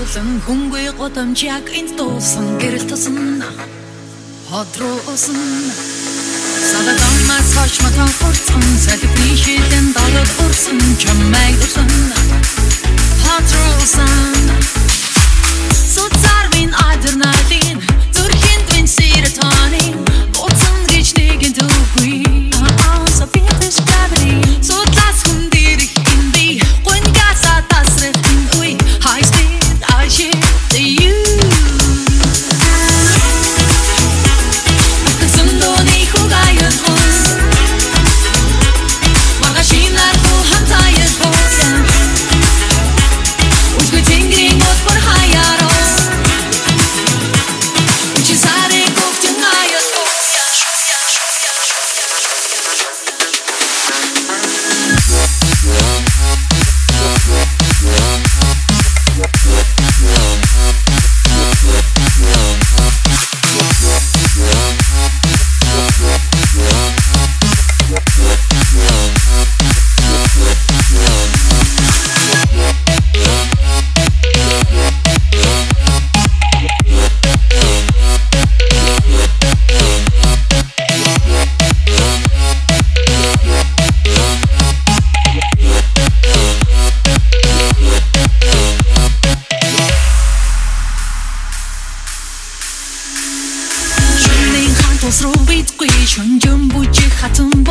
хүнгүй годамжяг энд дуусан гэрэл тусан ходроосон Садагамас хоч матан хурцсан садипни шилэн далад урсан чамайг дурсан ходроосон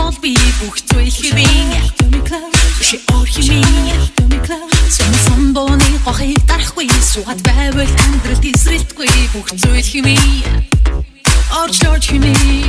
бол би бүх зүйл хэвэн. Ши ор химийн Сон боны гохыг дарахгүй суугаад байвал амьдрал тесрэлтгүй бүх зүйл химийн Орж орж химийн